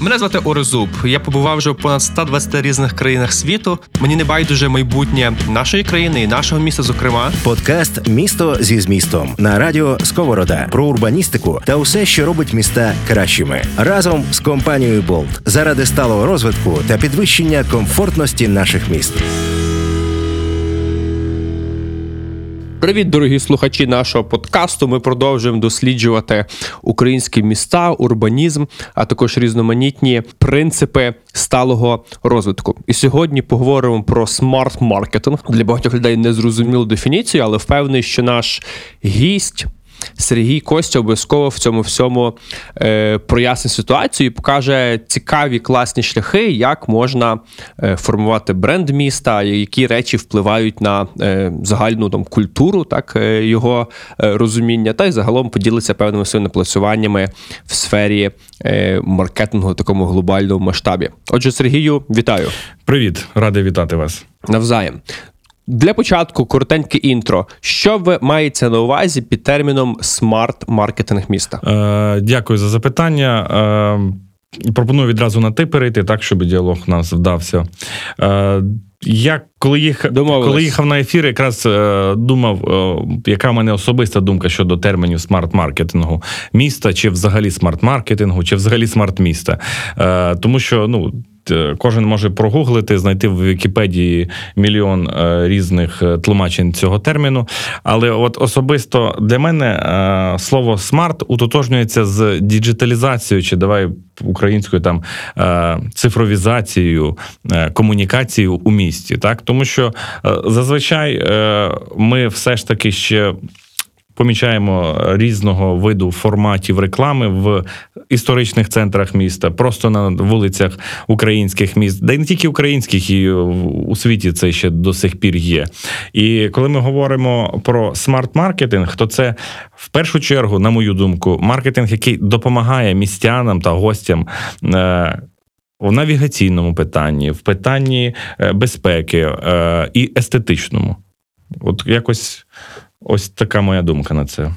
Мене звати Орезуб. Я побував вже в понад 120 різних країнах світу. Мені не байдуже майбутнє нашої країни і нашого міста. Зокрема, Подкаст Місто зі змістом на радіо Сковорода про урбаністику та усе, що робить міста кращими, разом з компанією Болт заради сталого розвитку та підвищення комфортності наших міст. Привіт, дорогі слухачі нашого подкасту. Ми продовжуємо досліджувати українські міста, урбанізм, а також різноманітні принципи сталого розвитку. І сьогодні поговоримо про смарт-маркетинг. Для багатьох людей незрозумілу дефініцію, але впевнений, що наш гість. Сергій Костя обов'язково в цьому всьому е, прояснить ситуацію і покаже цікаві класні шляхи, як можна е, формувати бренд міста, які речі впливають на е, загальну там культуру, так е, його е, розуміння, та й загалом поділиться певними своїми напрацюваннями в сфері е, маркетингу в такому глобальному масштабі. Отже, Сергію, вітаю Привіт, радий вітати вас. навзаєм. Для початку коротеньке інтро. Що ви маєте на увазі під терміном смарт-маркетинг міста? Е, дякую за запитання. Е, пропоную відразу на ти перейти, так, щоб діалог у нас вдався. Е, я коли їх Домовились. коли їхав на ефір, якраз е, думав, е, яка в мене особиста думка щодо термінів смарт-маркетингу міста, чи взагалі смарт-маркетингу, чи взагалі смарт-міста. Е, тому що ну. Т- Кожен може прогуглити, знайти в Вікіпедії мільйон е, різних е, тлумачень цього терміну. Але от особисто для мене е, слово смарт утотожнюється з діджиталізацією, чи давай українською там е, цифровізацією, е, комунікацією у місті. Так, тому що е, зазвичай е, ми все ж таки ще. Помічаємо різного виду форматів реклами в історичних центрах міста, просто на вулицях українських міст, де не тільки українських, і у світі це ще до сих пір є. І коли ми говоримо про смарт-маркетинг, то це в першу чергу, на мою думку, маркетинг, який допомагає містянам та гостям. е, в навігаційному питанні, в питанні е, безпеки е, і естетичному. От якось ось така моя думка на це.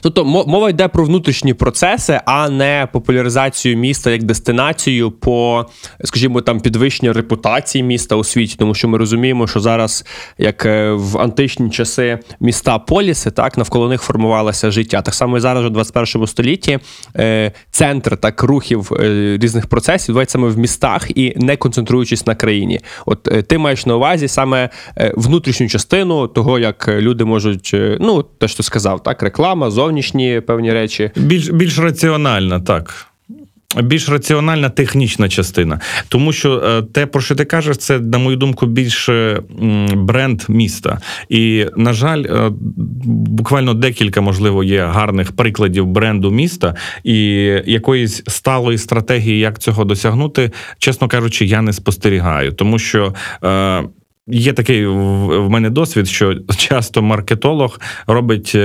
Тобто мова йде про внутрішні процеси, а не популяризацію міста як дестинацію по, скажімо, там підвищення репутації міста у світі, тому що ми розуміємо, що зараз, як е, в античні часи, міста поліси, так навколо них формувалося життя. Так само і зараз, у 21 столітті, е, центр так рухів е, різних процесів відбувається саме в містах і не концентруючись на країні. От ти маєш на увазі саме внутрішню частину того, як люди можуть, ну те, що сказав, так, реклама, зовнішні певні речі. Більш більш раціональна, так. Більш раціональна технічна частина, тому що е, те, про що ти кажеш, це, на мою думку, більше бренд міста. І, на жаль, е, буквально декілька, можливо, є гарних прикладів бренду міста і якоїсь сталої стратегії, як цього досягнути, чесно кажучи, я не спостерігаю, тому що. Е, Є такий в мене досвід, що часто маркетолог робить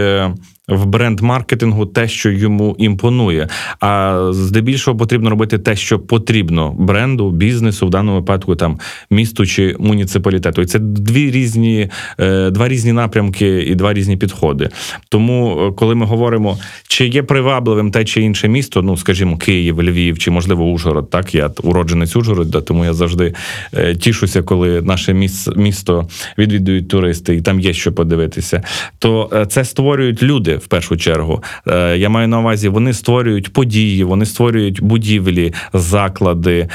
в бренд-маркетингу те, що йому імпонує. А здебільшого потрібно робити те, що потрібно бренду, бізнесу, в даному випадку там місту чи муніципалітету. І це дві різні, е, два різні напрямки і два різні підходи. Тому, е, коли ми говоримо, чи є привабливим те чи інше місто, ну скажімо, Київ, Львів чи можливо Ужгород, так я уродженець Ужгорода, тому я завжди е, тішуся, коли наше міс- місто відвідують туристи, і там є що подивитися. То це створюють люди в першу чергу. Е, Я маю на увазі, вони створюють події, вони створюють будівлі, заклади.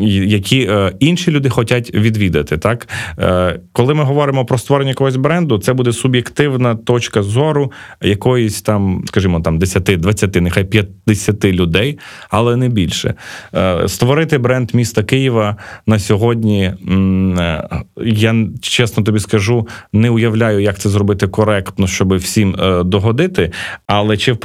Які е, інші люди хочуть відвідати. Так, е, коли ми говоримо про створення якогось бренду, це буде суб'єктивна точка зору якоїсь там, скажімо, там 10, 20, нехай 50 людей, але не більше. Е, створити бренд міста Києва на сьогодні. Я чесно тобі скажу, не уявляю, як це зробити коректно, щоб всім догодити. Але чи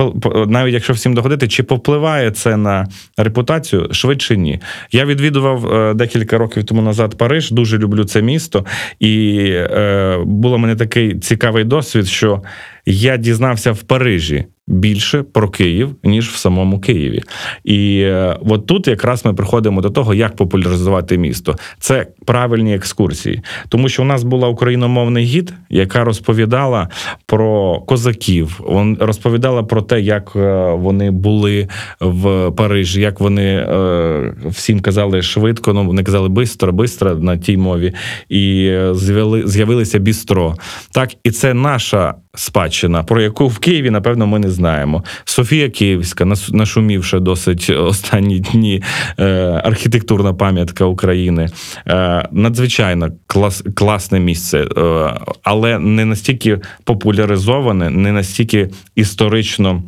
навіть якщо всім догодити, чи повпливає це на репутацію? Швидше ні. Я відвідував е, декілька років тому назад Париж. Дуже люблю це місто, і е, було мені такий цікавий досвід, що я дізнався в Парижі більше про Київ, ніж в самому Києві. І е, от тут якраз ми приходимо до того, як популяризувати місто. Це правильні екскурсії, тому що у нас була україномовний гід, яка розповідала про козаків. Вон розповідала про те, як е, вони були в Парижі, як вони е, всім казали швидко. Ну вони казали бистро, бистро на тій мові, і е, з'явили з'явилися бістро. Так, і це наша спадщина, про яку в Києві, напевно, ми не знаємо. Софія Київська, нашумівши досить останні дні е, архітектурна пам'ятка України. Е, надзвичайно клас, класне місце, е, але не настільки популяризоване, не настільки історично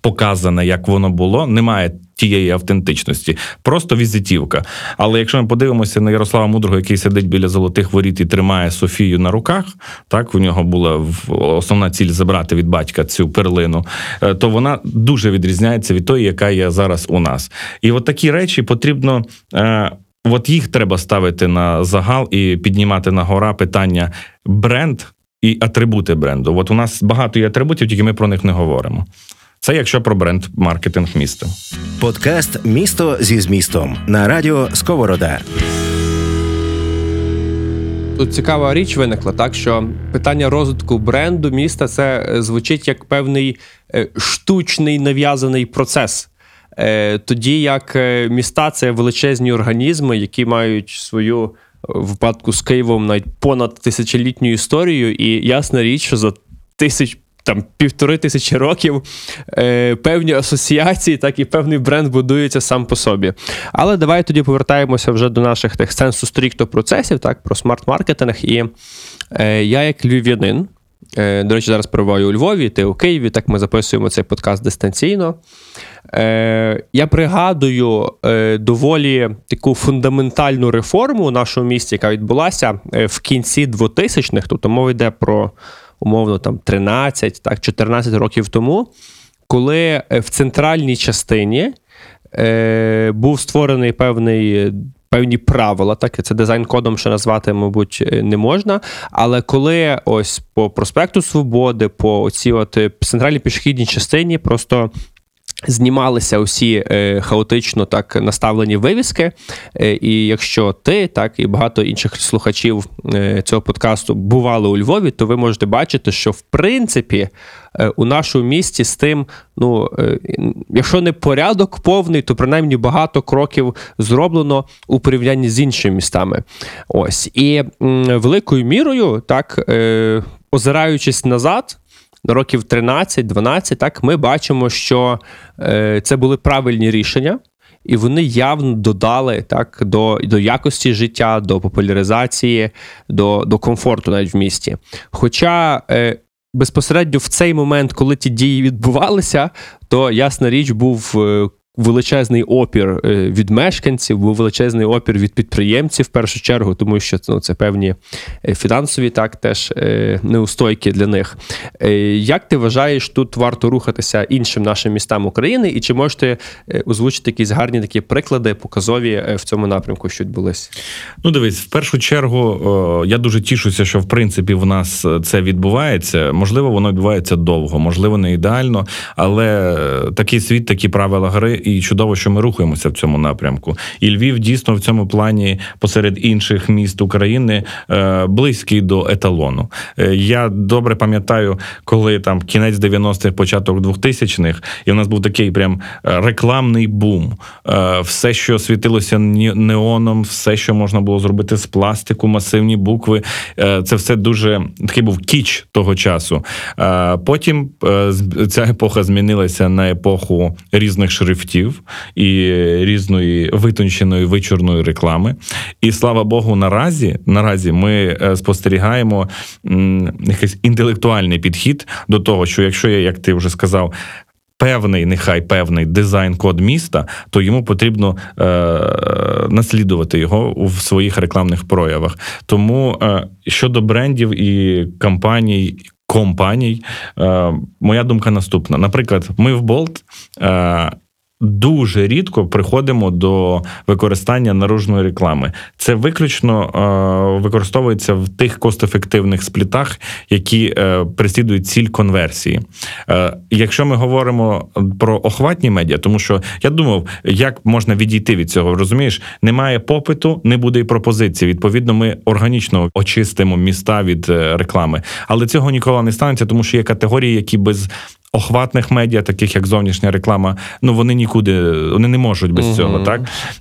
показане, як воно було, немає тієї автентичності, просто візитівка. Але якщо ми подивимося на Ярослава Мудрого, який сидить біля золотих воріт і тримає Софію на руках, так у нього була основна ціль забрати від батька цю перлину, е, то вона дуже відрізняється від тої, яка є зараз у нас. І от такі речі потрібно. Е, от їх треба ставити на загал і піднімати на гора питання бренд і атрибути бренду. От у нас багато є атрибутів, тільки ми про них не говоримо. Це якщо про бренд маркетинг міста. Подкаст Місто зі змістом на радіо Сковорода. Тут цікава річ виникла, так що питання розвитку бренду міста це е, звучить як певний е, штучний нав'язаний процес. Е, тоді як міста це величезні організми, які мають свою в випадку з Києвом навіть понад тисячолітню історію, і ясна річ, що за тисяч там півтори тисячі років е, певні асоціації, так і певний бренд будується сам по собі. Але давай тоді повертаємося вже до наших тих сенсу стрікто процесів, так, про смарт-маркетинг. І е, я, як львів'янин, е, до речі, зараз перебуваю у Львові, ти у Києві, так ми записуємо цей подкаст дистанційно. Е, Я пригадую е, доволі таку фундаментальну реформу у нашому місті, яка відбулася е, в кінці 2000-х, тобто мова йде про умовно там 13, так, 14 років тому, коли е, в центральній частині е, був створений певний. Певні правила, так це дизайн-кодом ще назвати, мабуть, е, не можна. Але коли ось по проспекту Свободи, по цій от е, центральній пішохідній частині просто Знімалися усі е, хаотично так наставлені вивіски. Е, і якщо ти, так і багато інших слухачів е, цього подкасту бували у Львові, то ви можете бачити, що в принципі е, у нашому місті з тим, ну е, якщо не порядок повний, то принаймні багато кроків зроблено у порівнянні з іншими містами. Ось і м, великою мірою, так е, озираючись назад на років 13-12, так ми бачимо, що е, це були правильні рішення. І вони явно додали так до до якості життя, до популяризації, до до комфорту навіть в місті. Хоча е, безпосередньо в цей момент, коли ті дії відбувалися, то ясна річ був е, величезний опір е, від мешканців, був величезний опір від підприємців в першу чергу, тому що ну, це певні е, фінансові так теж е, неустойки для них. Як ти вважаєш, тут варто рухатися іншим нашим містам України, і чи можете озвучити якісь гарні такі приклади, показові в цьому напрямку, що відбулись? Ну, дивись, в першу чергу я дуже тішуся, що в принципі в нас це відбувається. Можливо, воно відбувається довго, можливо, не ідеально, але такий світ, такі правила гри і чудово, що ми рухаємося в цьому напрямку. І Львів дійсно в цьому плані посеред інших міст України е, близький до еталону. Е, я добре пам'ятаю, коли там кінець 90-х, початок 2000-х, і в нас був такий прям е, рекламний бум. Все, що світилося неоном, все, що можна було зробити з пластику, масивні букви. Це все дуже такий був кіч того часу. Потім ця епоха змінилася на епоху різних шрифтів продуктів і різної витонченої вичорної реклами. І слава Богу, наразі наразі ми е, спостерігаємо якийсь інтелектуальний підхід до того, що якщо я, як ти вже сказав, Певний, нехай певний дизайн-код міста, то йому потрібно е, наслідувати його в своїх рекламних проявах. Тому е, щодо брендів і компаній, компаній, е, моя думка наступна. Наприклад, ми в Болт дуже рідко приходимо до використання наружної реклами. Це виключно е, використовується в тих кост-ефективних сплітах, які е, переслідують ціль конверсії. Е, якщо ми говоримо про охватні медіа, тому що я думав, як можна відійти від цього, розумієш, немає попиту, не буде і пропозиції. Відповідно, ми органічно очистимо міста від е, реклами. Але цього ніколи не станеться, тому що є категорії, які без охватних медіа, таких як зовнішня реклама, ну вони нікуди вони не можуть без угу. цього. Так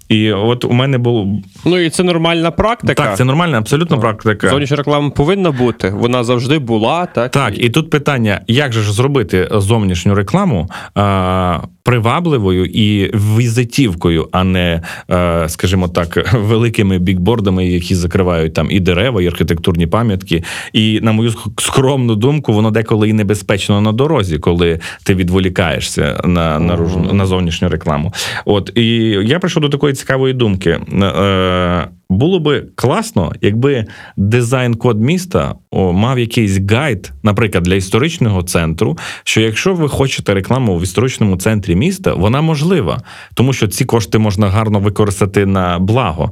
і от у мене був Ну і це нормальна практика. так, це нормальна, абсолютно практика. Зовнішня реклама повинна бути. Вона завжди була, так? Так, і тут питання: як же ж зробити зовнішню рекламу а, привабливою і візитівкою, а не, скажімо так, великими бікбордами, які закривають там і дерева, і архітектурні пам'ятки. І на мою скромну думку, воно деколи і небезпечно на дорозі, коли ти відволікаєшся на, на, на зовнішню рекламу. От і я прийшов до такої цікавої думки. Було би класно, якби дизайн-код міста мав якийсь гайд, наприклад, для історичного центру. Що якщо ви хочете рекламу в історичному центрі міста, вона можлива, тому що ці кошти можна гарно використати на благо.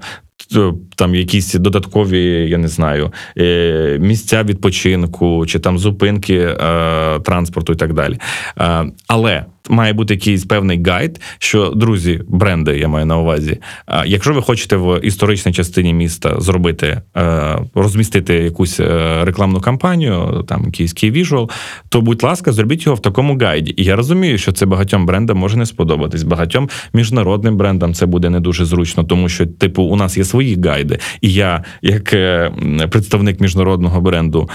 Там якісь додаткові, я не знаю, е, місця відпочинку чи там зупинки е, транспорту і так далі. Е, але має бути якийсь певний гайд, що друзі, бренди, я маю на увазі. Якщо ви хочете в історичній частині міста зробити, е, розмістити якусь е, рекламну кампанію, там key visual, то будь ласка, зробіть його в такому гайді. І я розумію, що це багатьом брендам може не сподобатись. Багатьом міжнародним брендам це буде не дуже зручно, тому що, типу, у нас є свої гайди, і я, як е, представник міжнародного бренду,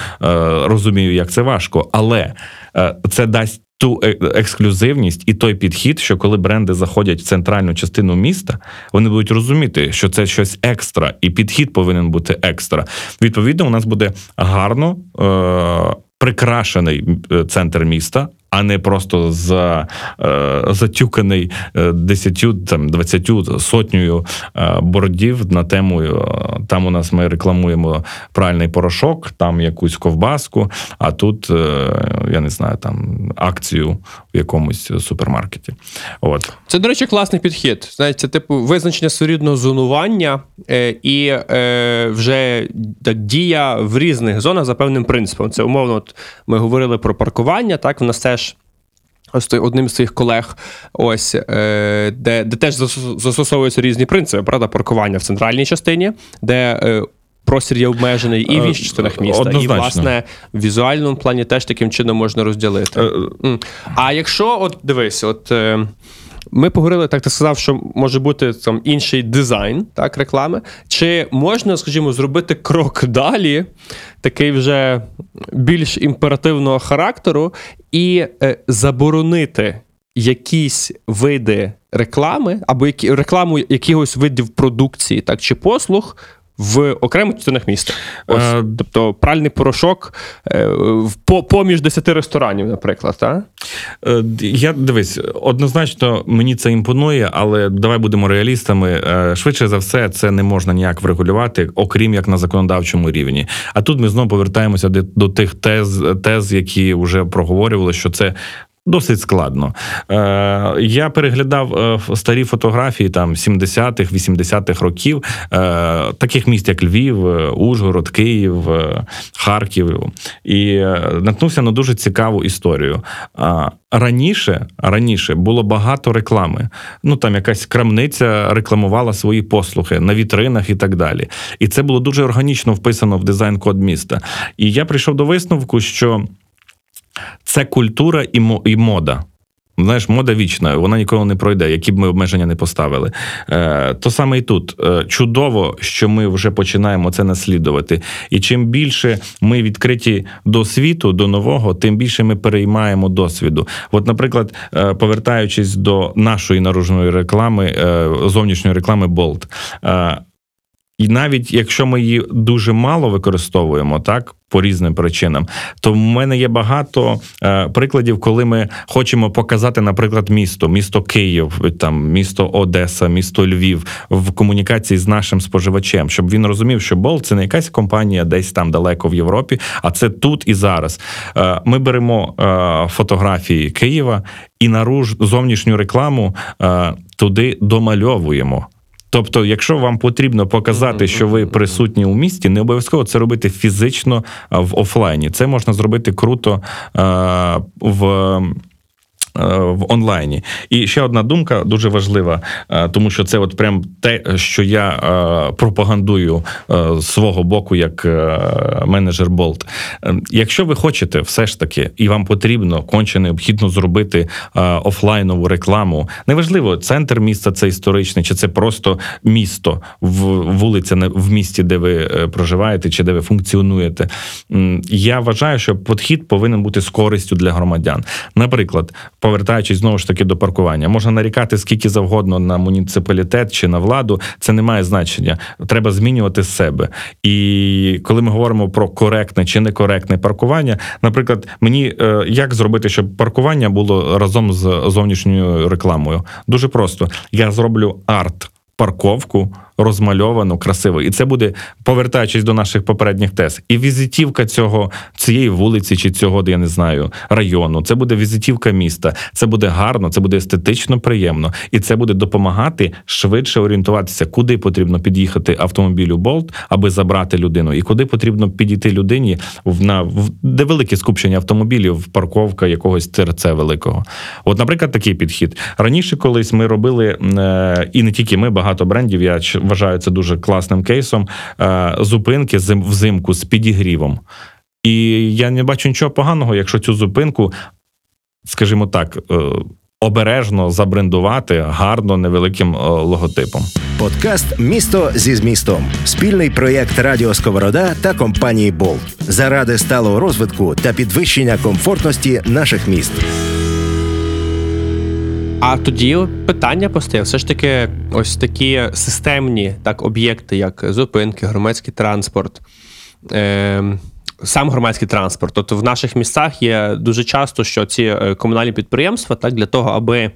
розумію, як це важко, але це дасть. Ту е- ексклюзивність і той підхід, що коли бренди заходять в центральну частину міста, вони будуть розуміти, що це щось екстра, і підхід повинен бути екстра. Відповідно, у нас буде гарно е- прикрашений е, центр міста, а не просто за, е- затюканий е, десятю, там, двадцятю сотнею е- бордів на тему. Там у нас ми рекламуємо пральний порошок, там якусь ковбаску, а тут, я не знаю, там акцію в якомусь супермаркеті. От. Це, до речі, класний підхід. Знаєте, типу визначення своєрідного зонування е, і е, вже так, дія в різних зонах за певним принципом. Це умовно, от ми говорили про паркування, так, в нас теж. Одним з своїх колег, ось е, де, де теж застосовуються різні принципи, правда, паркування в центральній частині, де е, простір є обмежений, і в Е, інших частинах міста. І, власне, в візуальному плані теж таким чином можна розділити. А якщо, от дивись, от ми поговорили, так ти сказав, що може бути там інший дизайн так, реклами. Чи можна, скажімо, зробити крок далі, такий вже більш імперативного характеру, і е, заборонити якісь види реклами або які, рекламу якихось видів продукції, так, чи послуг. В окремих частинах міста. Ось, Е, тобто пральний порошок е, в- по, поміж 10 ресторанів, наприклад. Так? Е, Я дивись, однозначно мені це імпонує, але давай будемо реалістами. Е, Швидше за все, це не можна ніяк врегулювати, окрім як на законодавчому рівні. А тут ми знову повертаємося до- до тих тез, тез, які вже проговорювали, що це. Досить складно. Е, я переглядав е, старі фотографії там 70-х, 80-х років, е, таких міст, як Львів, е, Ужгород, Київ, е, Харків, і наткнувся на дуже цікаву історію. Раніше, раніше було багато реклами. Ну там якась крамниця рекламувала свої послуги на вітринах і так далі. І це було дуже органічно вписано в дизайн-код міста. І я прийшов до висновку, що це культура і і мода. Знаєш, мода вічна, вона ніколи не пройде, які б ми обмеження не поставили. Е, то саме і тут. Е, чудово, що ми вже починаємо це наслідувати. І чим більше ми відкриті до світу, до нового, тим більше ми переймаємо досвіду. От, наприклад, е, повертаючись до нашої наружної реклами, е, зовнішньої реклами Болт. І навіть якщо ми її дуже мало використовуємо, так по різним причинам, то в мене є багато е, прикладів, коли ми хочемо показати, наприклад, місто, місто Київ, там місто Одеса, місто Львів в комунікації з нашим споживачем, щоб він розумів, що Бол це не якась компанія десь там далеко в Європі, а це тут і зараз. Е, ми беремо е, фотографії Києва і наруж зовнішню рекламу е, туди домальовуємо. Тобто, якщо вам потрібно показати, що ви присутні у місті, не обов'язково це робити фізично в офлайні. Це можна зробити круто в. Е, В онлайні. І ще одна думка дуже важлива, е, тому що це от прям те, що я е, пропагандую з свого боку як менеджер Болт. Якщо ви хочете все ж таки, і вам потрібно конче необхідно зробити офлайнову рекламу, неважливо, центр міста це історичний, чи це просто місто, вулиця в місті, де ви проживаєте, чи де ви функціонуєте. Я вважаю, що підхід повинен бути з користю для громадян. Наприклад, повертаючись знову ж таки до паркування, можна нарікати скільки завгодно на муніципалітет чи на владу, це не має значення. Треба змінювати себе. І коли ми говоримо про коректне чи некоректне паркування, наприклад, мені е, як зробити, щоб паркування було разом з зовнішньою рекламою? Дуже просто. Я зроблю арт. Парковку розмальовану, красиво, і це буде повертаючись до наших попередніх тез. І візитівка цього цієї вулиці чи цього, я не знаю, району. Це буде візитівка міста. Це буде гарно, це буде естетично приємно, і це буде допомагати швидше орієнтуватися, куди потрібно під'їхати автомобілю Болт, аби забрати людину, і куди потрібно підійти людині в на в де велике скупчення автомобілів, парковка якогось ТРЦ великого. От, наприклад, такий підхід. Раніше колись ми робили, е, і не тільки ми, багато брендів. Я вважаю це дуже класним кейсом. е, Зупинки зим- взимку з підігрівом. І я не бачу нічого поганого, якщо цю зупинку, скажімо так, е, обережно забрендувати гарно невеликим е, логотипом. Подкаст Місто зі змістом спільний проєкт Радіо Сковорода та компанії Болт заради сталого розвитку та підвищення комфортності наших міст. А тоді питання постає: все ж таки, ось такі системні так, об'єкти, як зупинки, громадський транспорт. Е, Сам громадський транспорт. Тобто в наших містах є дуже часто, що ці е, комунальні підприємства, так, для того, аби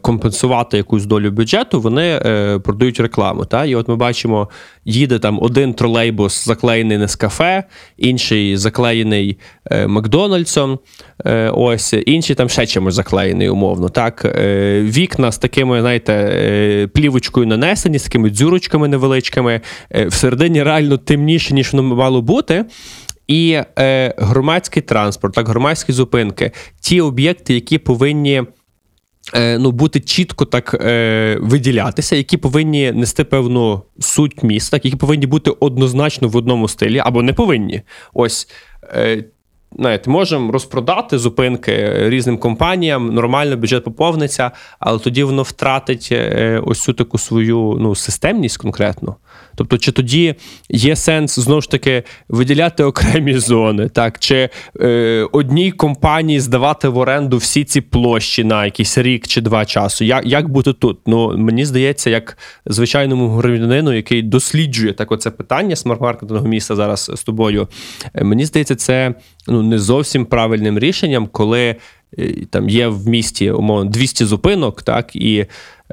компенсувати якусь долю бюджету, вони е, продають рекламу. Та? І от ми бачимо, їде там один тролейбус заклеєний Нескафе, інший заклеєний е, Макдональдсом, е, ось, інший там ще чимось заклеєний, умовно. Так? Е, вікна з такими, знаєте, е, плівочкою нанесені, з такими дзюрочками невеличкими, е, всередині реально темніше, ніж воно мало бути. І е, громадський транспорт, так, громадські зупинки, ті об'єкти, які повинні е, ну, бути чітко так е, виділятися, які повинні нести певну суть міста, які повинні бути однозначно в одному стилі, або не повинні. Ось. Е, Знаєте, можемо розпродати зупинки різним компаніям, нормально бюджет поповниться, але тоді воно втратить е, ось цю таку свою ну, системність конкретно. Тобто, чи тоді є сенс знову ж таки виділяти окремі зони, так чи е, одній компанії здавати в оренду всі ці площі на якийсь рік чи два часу? Як, як бути тут? Ну мені здається, як звичайному громадянину, який досліджує так оце питання смарт-маркетингового міста зараз з тобою, е, мені здається, це ну не зовсім правильним рішенням, коли е, там є в місті умовно 200 зупинок, так і.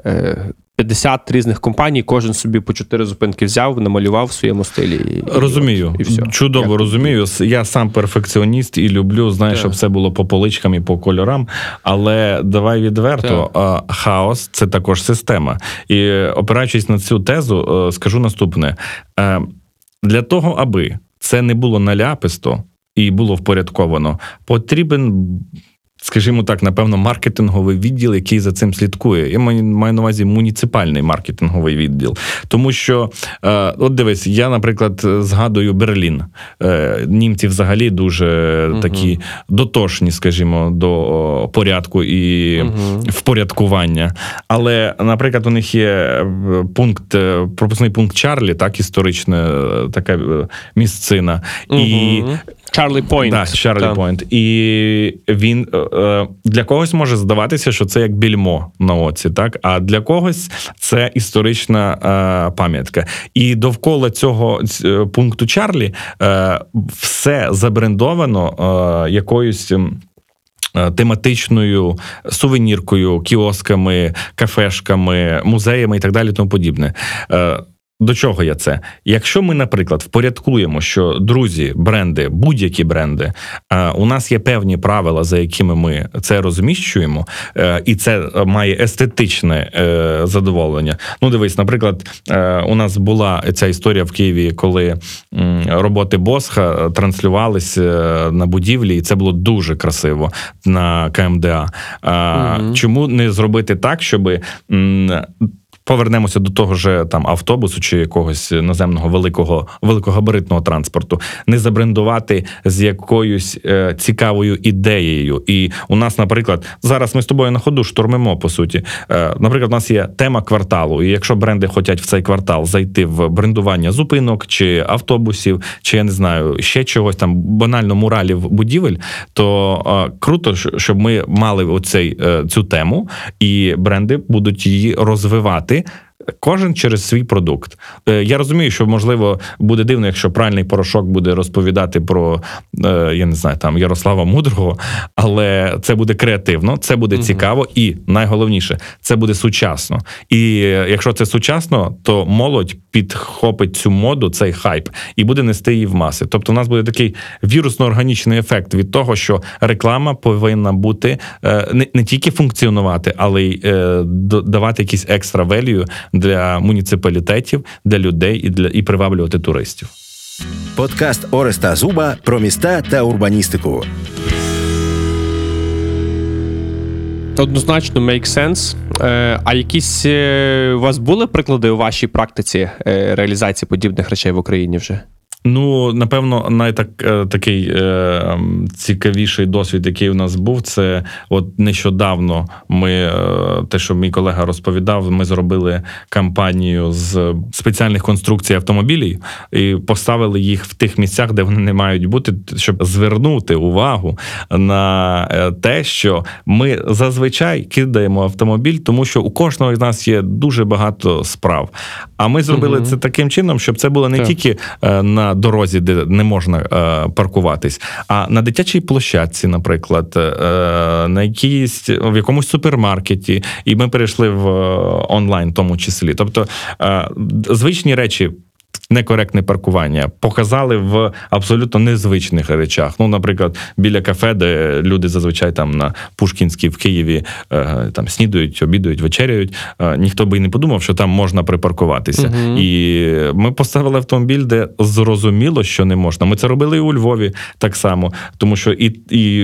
Е, 50 різних компаній, кожен собі по 4 зупинки взяв, намалював в своєму стилі. І, Розумію, і, все. чудово Як? розумію. Я сам перфекціоніст і люблю, знаєш, Так. щоб все було по поличкам і по кольорам. Але давай відверто, а, хаос це також система. І опираючись на цю тезу, е, скажу наступне: Е, для того, аби це не було наляписто і було впорядковано, потрібен. Скажімо так, напевно, маркетинговий відділ, який за цим слідкує. Я маю, на увазі муніципальний маркетинговий відділ. Тому що, е, от дивись, я, наприклад, згадую Берлін. Е, німці взагалі дуже Мгм. такі дотошні, скажімо, до порядку і Мгм. впорядкування. Але, наприклад, у них є е, пункт, пропускний пункт Чарлі, так, історична така місцина. І Чарлі Пойнт. так, Чарлі Пойнт. І він для когось може здаватися, що це як більмо на оці, так а для когось це історична е, пам'ятка. І довкола цього е, пункту Чарлі е, все забрендовано е, якоюсь. Ем, е, Тематичною сувеніркою, кіосками, кафешками, музеями і так далі, тому подібне. До чого я це? Якщо ми, наприклад, впорядкуємо, що друзі, бренди, будь-які бренди, е, у нас є певні правила, за якими ми це розміщуємо, е, і це має естетичне е, задоволення. Ну, дивись, наприклад, у нас була ця історія в Києві, коли роботи Босха транслювалися на будівлі, і це було дуже красиво на КМДА. Угу. Чому не зробити так, щоби повернемося до того ж там автобусу чи якогось наземного великого великогабаритного транспорту, не забрендувати з якоюсь е, цікавою ідеєю. І у нас, наприклад, зараз ми з тобою на ходу штурмимо по суті. Е, наприклад, у нас є тема кварталу. І якщо бренди хочуть в цей квартал зайти в брендування зупинок чи автобусів, чи я не знаю, ще чогось там банально муралів будівель, то е, круто, щоб ми мали оцей е, цю тему, і бренди будуть її розвивати. ты Кожен через свій продукт. Е, я розумію, що можливо буде дивно, якщо пральний порошок буде розповідати про е, я не знаю там Ярослава Мудрого, але це буде креативно, це буде цікаво, і найголовніше це буде сучасно. І якщо це сучасно, то молодь підхопить цю моду, цей хайп, і буде нести її в маси. Тобто, у нас буде такий вірусно-органічний ефект від того, що реклама повинна бути е, не тільки функціонувати, але й давати якісь екстра велію для муніципалітетів, для людей і для і приваблювати туристів. Подкаст Ореста Зуба про міста та урбаністику. Однозначно make sense. Е, а якісь е, у вас були приклади у вашій практиці е, реалізації подібних речей в Україні вже? Ну, напевно, найтак е, такий е, цікавіший досвід, який у нас був, це от нещодавно ми, е, те, що мій колега розповідав, ми зробили кампанію з спеціальних конструкцій автомобілів і поставили їх в тих місцях, де вони не мають бути, щоб звернути увагу на е, те, що ми зазвичай кидаємо автомобіль, тому що у кожного з нас є дуже багато справ. А ми зробили угу. це таким чином, щоб це було не так. тільки е, на дорозі, де не можна е, паркуватись, а на дитячій площадці, наприклад, е, на якійсь в якомусь супермаркеті, і ми перейшли в онлайн, в тому числі. Тобто звичні речі некоректне паркування показали в абсолютно незвичних речах. Ну, наприклад, біля кафе, де люди зазвичай там на Пушкінській в Києві е, там снідають, обідають, вечеряють. Е, ніхто би і не подумав, що там можна припаркуватися. Угу. І ми поставили автомобіль, де зрозуміло, що не можна. Ми це робили і у Львові так само, тому що і, і,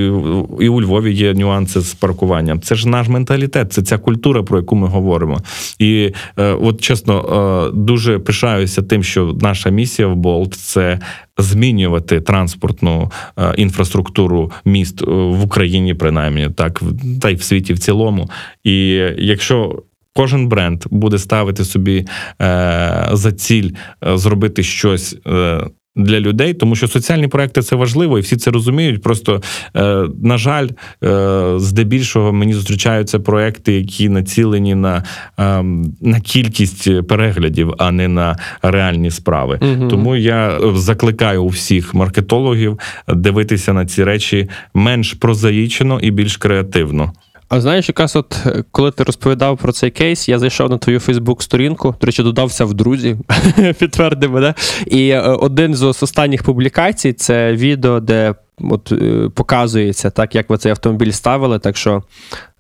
і у Львові є нюанси з паркуванням. Це ж наш менталітет, це ця культура, про яку ми говоримо. І е, от чесно, дуже пишаюся тим, що наша місія в Болт це змінювати транспортну е, інфраструктуру міст е, в Україні, принаймні так та й в світі в цілому. І якщо Кожен бренд буде ставити собі е, за ціль е, зробити щось е, для людей, тому що соціальні проекти це важливо, і всі це розуміють. Просто, е, на жаль, е, здебільшого мені зустрічаються проекти, які націлені на е, на кількість переглядів, а не на реальні справи. Угу. Тому я закликаю у всіх маркетологів дивитися на ці речі менш прозаїчно і більш креативно. А знаєш, якраз от коли ти розповідав про цей кейс, я зайшов на твою Фейсбук-сторінку, до речі, додався в друзі, підтвердив мене. І е, один з останніх публікацій це відео, де от е, показується, так, як ви цей автомобіль ставили. Так що,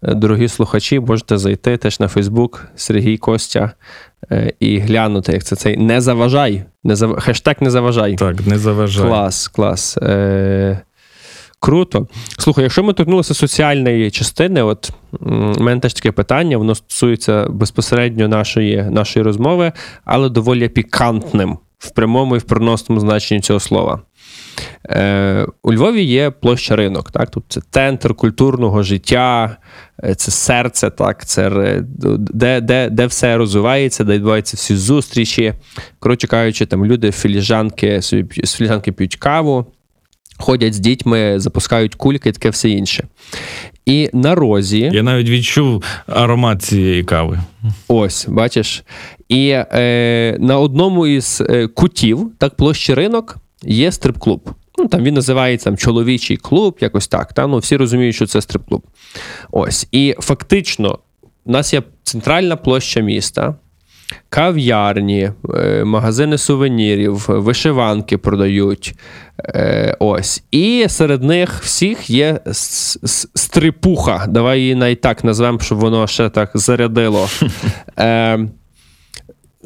е, дорогі слухачі, можете зайти теж на Фейсбук Сергій Костя і глянути, як це цей не заважай. Не зав... Хештег не заважай. Так, не заважай. Клас, клас. Е... Круто. Слухай, якщо ми торкнулися соціальної частини, от у мене теж таке питання, воно стосується безпосередньо нашої нашої розмови, але доволі пікантним в прямому і в переносному значенні цього слова. Е, У Львові є площа ринок. Так? Тут це центр культурного життя, е, це серце, так? це де де, де все розвивається, де відбуваються всі зустрічі. Коротше кажучи, там люди філіжанки, з філіжанки п'ють каву ходять з дітьми, запускають кульки таке все інше. І на розі. Я навіть відчув аромат цієї кави. Ось, бачиш. І е, на одному із е, кутів, так, площі ринок, є стрип-клуб. Ну, там він називається там, чоловічий клуб, якось так. Та? Ну, всі розуміють, що це стрип-клуб. Ось. І фактично, у нас є центральна площа міста, кав'ярні, е, магазини сувенірів, вишиванки продають. Е, ось. І серед них всіх є стрипуха. Давай її навіть так назвемо, щоб воно ще так зарядило. Е,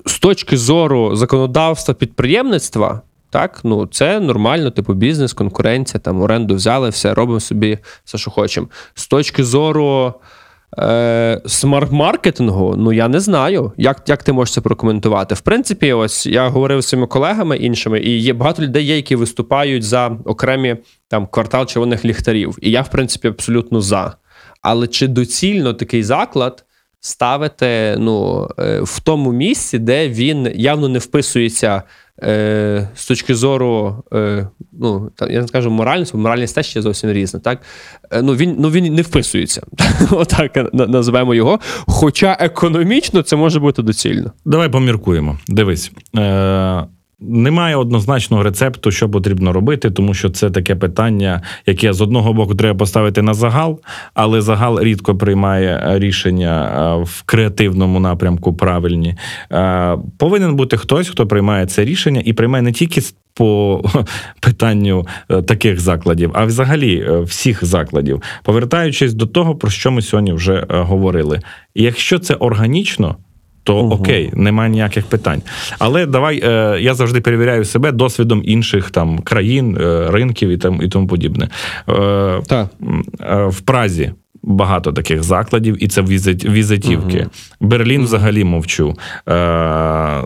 з точки зору законодавства підприємництва, так, ну це нормально, типу бізнес, конкуренція, там оренду взяли, все, робимо собі все, що хочемо. З точки зору е, смарт-маркетингу, ну я не знаю, як, як ти можеш це прокоментувати. В принципі, ось я говорив з своїми колегами іншими, і є багато людей, є, які виступають за окремі там квартал червоних ліхтарів. І я, в принципі, абсолютно за. Але чи доцільно такий заклад ставити ну, е, в тому місці, де він явно не вписується е, з точки зору, е, ну, я не скажу моральність, бо моральність теж ще зовсім різна. Так? Е, ну, він, ну, він не вписується. Отак називаємо його. Хоча економічно це може бути доцільно. Давай поміркуємо. Дивись. Е- немає однозначного рецепту, що потрібно робити, тому що це таке питання, яке з одного боку треба поставити на загал, але загал рідко приймає е, рішення е, в креативному напрямку правильні. Е, Повинен бути хтось, хто приймає це рішення і приймає не тільки по питанню таких закладів, а взагалі всіх закладів, повертаючись до того, про що ми сьогодні вже говорили. Якщо це органічно, то окей, немає ніяких питань. Але давай е, я завжди перевіряю себе досвідом інших там країн, е, ринків і там і тому подібне. Е, Так. е, в Празі. Багато таких закладів, і це візит, візитівки. Берлін взагалі мовчу, е,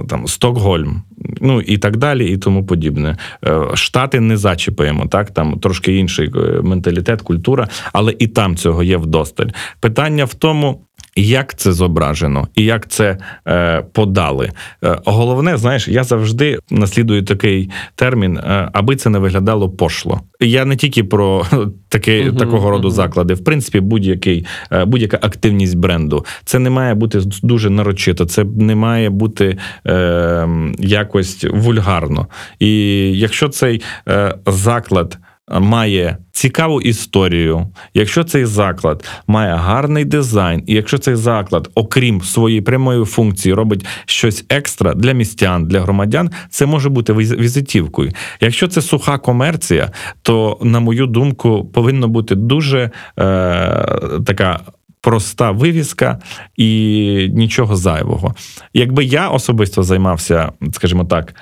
там Стокгольм, ну і так далі, і тому подібне. Е, Штати не зачіпаємо, так там трошки інший е, менталітет, культура, але і там цього є вдосталь. Питання в тому. Як це зображено і як це е, подали? Е, головне, знаєш, я завжди наслідую такий термін, е, аби це не виглядало пошло. Я не тільки про таке, Мгм, такого роду мгм. заклади, в принципі, будь-який, е, будь-яка активність бренду. Це не має бути дуже нарочито, це не має бути е, якось вульгарно. І якщо цей е, заклад має цікаву історію, якщо цей заклад має гарний дизайн, і якщо цей заклад, окрім своєї прямої функції, робить щось екстра для містян, для громадян, це може бути віз- візитівкою. Якщо це суха комерція, то, на мою думку, повинно бути дуже е, така. Проста вивіска і нічого зайвого. Якби я особисто займався, скажімо так,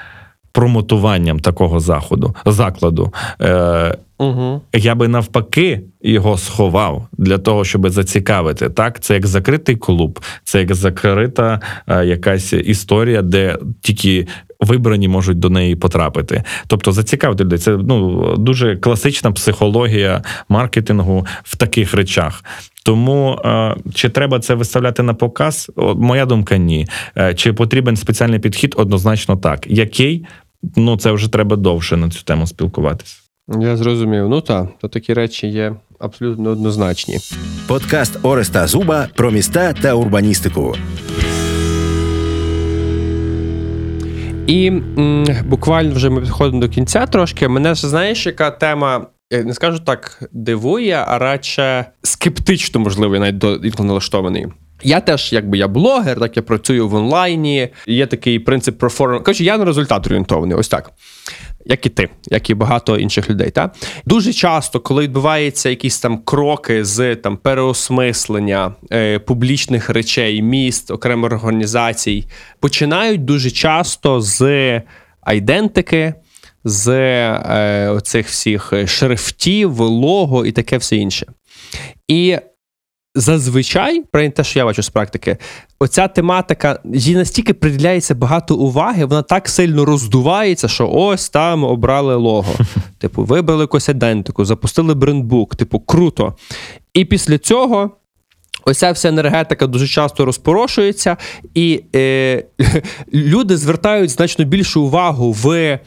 промотуванням такого заходу, закладу, е, Угу. я би навпаки його сховав для того, щоб зацікавити. Так, це як закритий клуб, це як закрита е, якась історія, де тільки. Вибрані можуть до неї потрапити, тобто зацікавити людей. Це ну дуже класична психологія маркетингу в таких речах. Тому е, чи треба це виставляти на показ? Моя думка ні. Е, чи потрібен спеціальний підхід? Однозначно так. Який? Ну це вже треба довше на цю тему спілкуватися. Я зрозумів. Ну так, то такі речі є абсолютно однозначні. Подкаст Ореста Зуба про міста та урбаністику. І м, буквально вже ми підходимо до кінця трошки. Мене ж знаєш, яка тема. Я не скажу так, дивує, а радше скептично, можливо, навіть до інколи налаштований. Я теж, якби я блогер, так я працюю в онлайні. Є такий принцип performance. Коротше, я на результат орієнтований. Ось так. Як і ти, як і багато інших людей. Та? Дуже часто, коли відбуваються якісь там кроки з там переосмислення е, публічних речей, міст, окремих організацій, починають дуже часто з айдентики, з е, оцих всіх шрифтів, лого і таке все інше. І зазвичай, про те, що я бачу з практики, оця тематика їй настільки приділяється багато уваги, вона так сильно роздувається, що ось там обрали лого. Типу, вибрали якусь ідентику, запустили брендбук, типу, круто. І після цього. Оця вся енергетика дуже часто розпорошується, і е, люди звертають значно більшу увагу в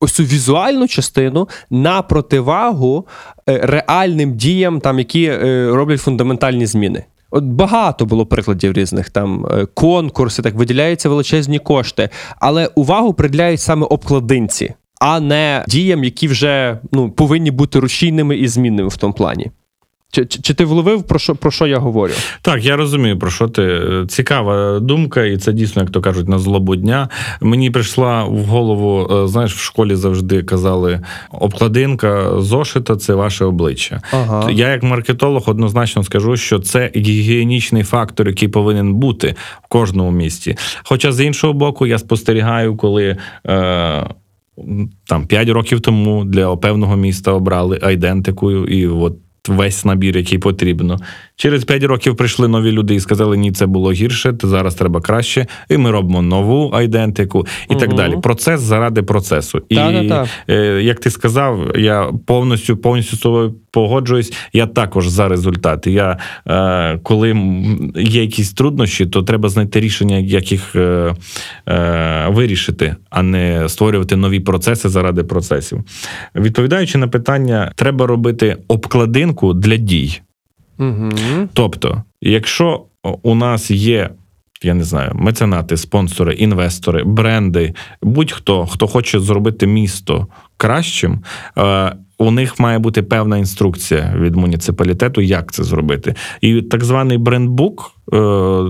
ось цю візуальну частину на противагу е, реальним діям, там, які е, роблять фундаментальні зміни. От багато було прикладів різних там е, конкурси, так виділяються величезні кошти, але увагу приділяють саме обкладинці, а не діям, які вже ну, повинні бути рушійними і змінними в тому плані. Чи, чи, чи ти вловив про що про що я говорю? Так, я розумію, про що ти. Цікава думка, і це дійсно, як то кажуть, на злобу дня. Мені прийшла в голову, е, знаєш, в школі завжди казали: обкладинка зошита це ваше обличчя. Ага. Я, як маркетолог, однозначно скажу, що це гігієнічний фактор, який повинен бути в кожному місті. Хоча з іншого боку, я спостерігаю, коли. Е- там 5 років тому для певного міста обрали айдентику, і от весь набір, який потрібно. Через 5 років прийшли нові люди і сказали, ні, це було гірше, то зараз треба краще. І ми робимо нову айдентику і угу. так далі. Процес заради процесу. І е, як ти сказав, я повністю повністю з тобою погоджуюсь. Я також за результати. Я е, коли є якісь труднощі, то треба знайти рішення, як їх е, е, вирішити, а не створювати нові процеси заради процесів. Відповідаючи на питання, треба робити обкладинку для дій. Угу. Тобто, якщо у нас є. Я не знаю, меценати, спонсори, інвестори, бренди, будь-хто, хто хоче зробити місто кращим, у них має бути певна інструкція від муніципалітету, як це зробити. І так званий брендбук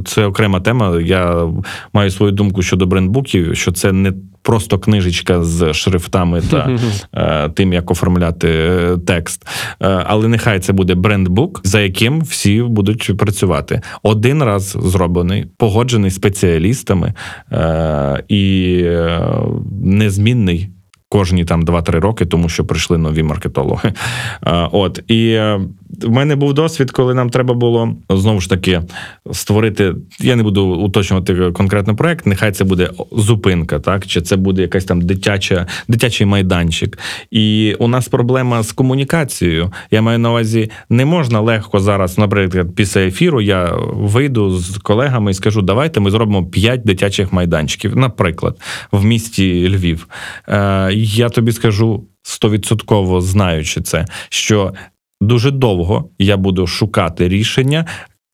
це окрема тема. Я маю свою думку щодо брендбуків, що це не просто книжечка з шрифтами та тим, як оформляти текст. Але нехай це буде брендбук, за яким всі будуть працювати. Один раз зроблений, погоджений спеціалістами і незмінний кожні там 2-3 роки, тому що прийшли нові маркетологи. От і е, в мене був досвід, коли нам треба було знову ж таки створити. Я не буду уточнювати конкретний проект. Нехай це буде зупинка, так чи це буде якась там дитяча, дитячий майданчик. І у нас проблема з комунікацією. Я маю на увазі, не можна легко зараз, наприклад, після ефіру я вийду з колегами і скажу, давайте ми зробимо 5 дитячих майданчиків, наприклад, в місті Львів. Я тобі скажу стовідсотково знаючи це, що дуже довго я буду шукати рішення,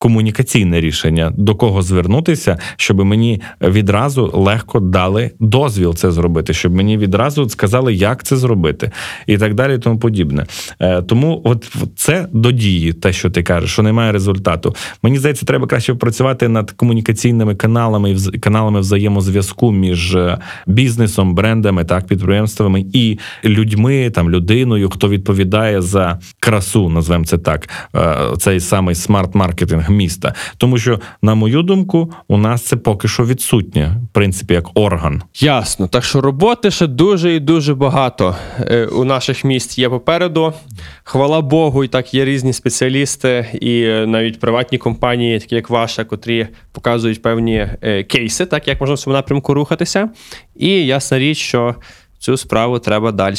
комунікаційне рішення, до кого звернутися, щоб мені відразу легко дали дозвіл це зробити, щоб мені відразу сказали, як це зробити, і так далі, і тому подібне. Е, тому, от це до дії, те, що ти кажеш, що немає результату. Мені здається, треба краще працювати над комунікаційними каналами каналами взаємозв'язку між е, бізнесом, брендами, так, підприємствами і людьми, там людиною, хто відповідає за красу, назвемо це так, е, цей самий смарт-маркетинг міста, тому що, на мою думку, у нас це поки що відсутнє, в принципі, як орган. Ясно, так що роботи ще дуже і дуже багато е, у наших міст є попереду. Хвала Богу, і так є різні спеціалісти, і е, навіть приватні компанії, такі як ваша, котрі показують певні е, кейси, так як можна в цьому напрямку рухатися. І ясна річ, що цю справу треба далі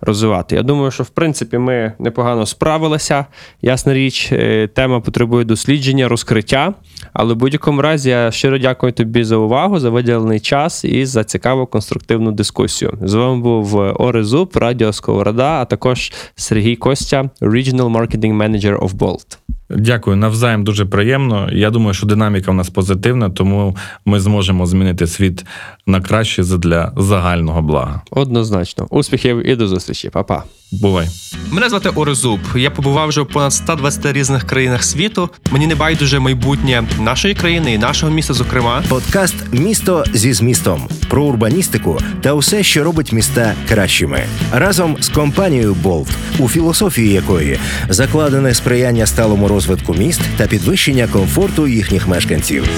розвивати. Я думаю, що в принципі ми непогано справилися. Ясна річ, е, тема потребує дослідження, розкриття. Але в будь-якому разі я щиро дякую тобі за увагу, за виділений час і за цікаву конструктивну дискусію. З вами був Орезуб, Радіо Сковорода, а також Сергій Костя, Regional Marketing Manager of Bolt. Дякую, навзаєм дуже приємно. Я думаю, що динаміка в нас позитивна, тому ми зможемо змінити світ на краще для загального блага. Однозначно, успіхів і до зустрічі, Па-па. Бувай. Мене звати Орезуб. Я побував вже в понад 120 різних країнах світу. Мені не байдуже майбутнє нашої країни і нашого міста. Зокрема, подкаст Місто зі змістом про урбаністику та усе, що робить міста кращими, разом з компанією Болт, у філософії якої закладене сприяння сталому розвитку міст та підвищення комфорту їхніх мешканців.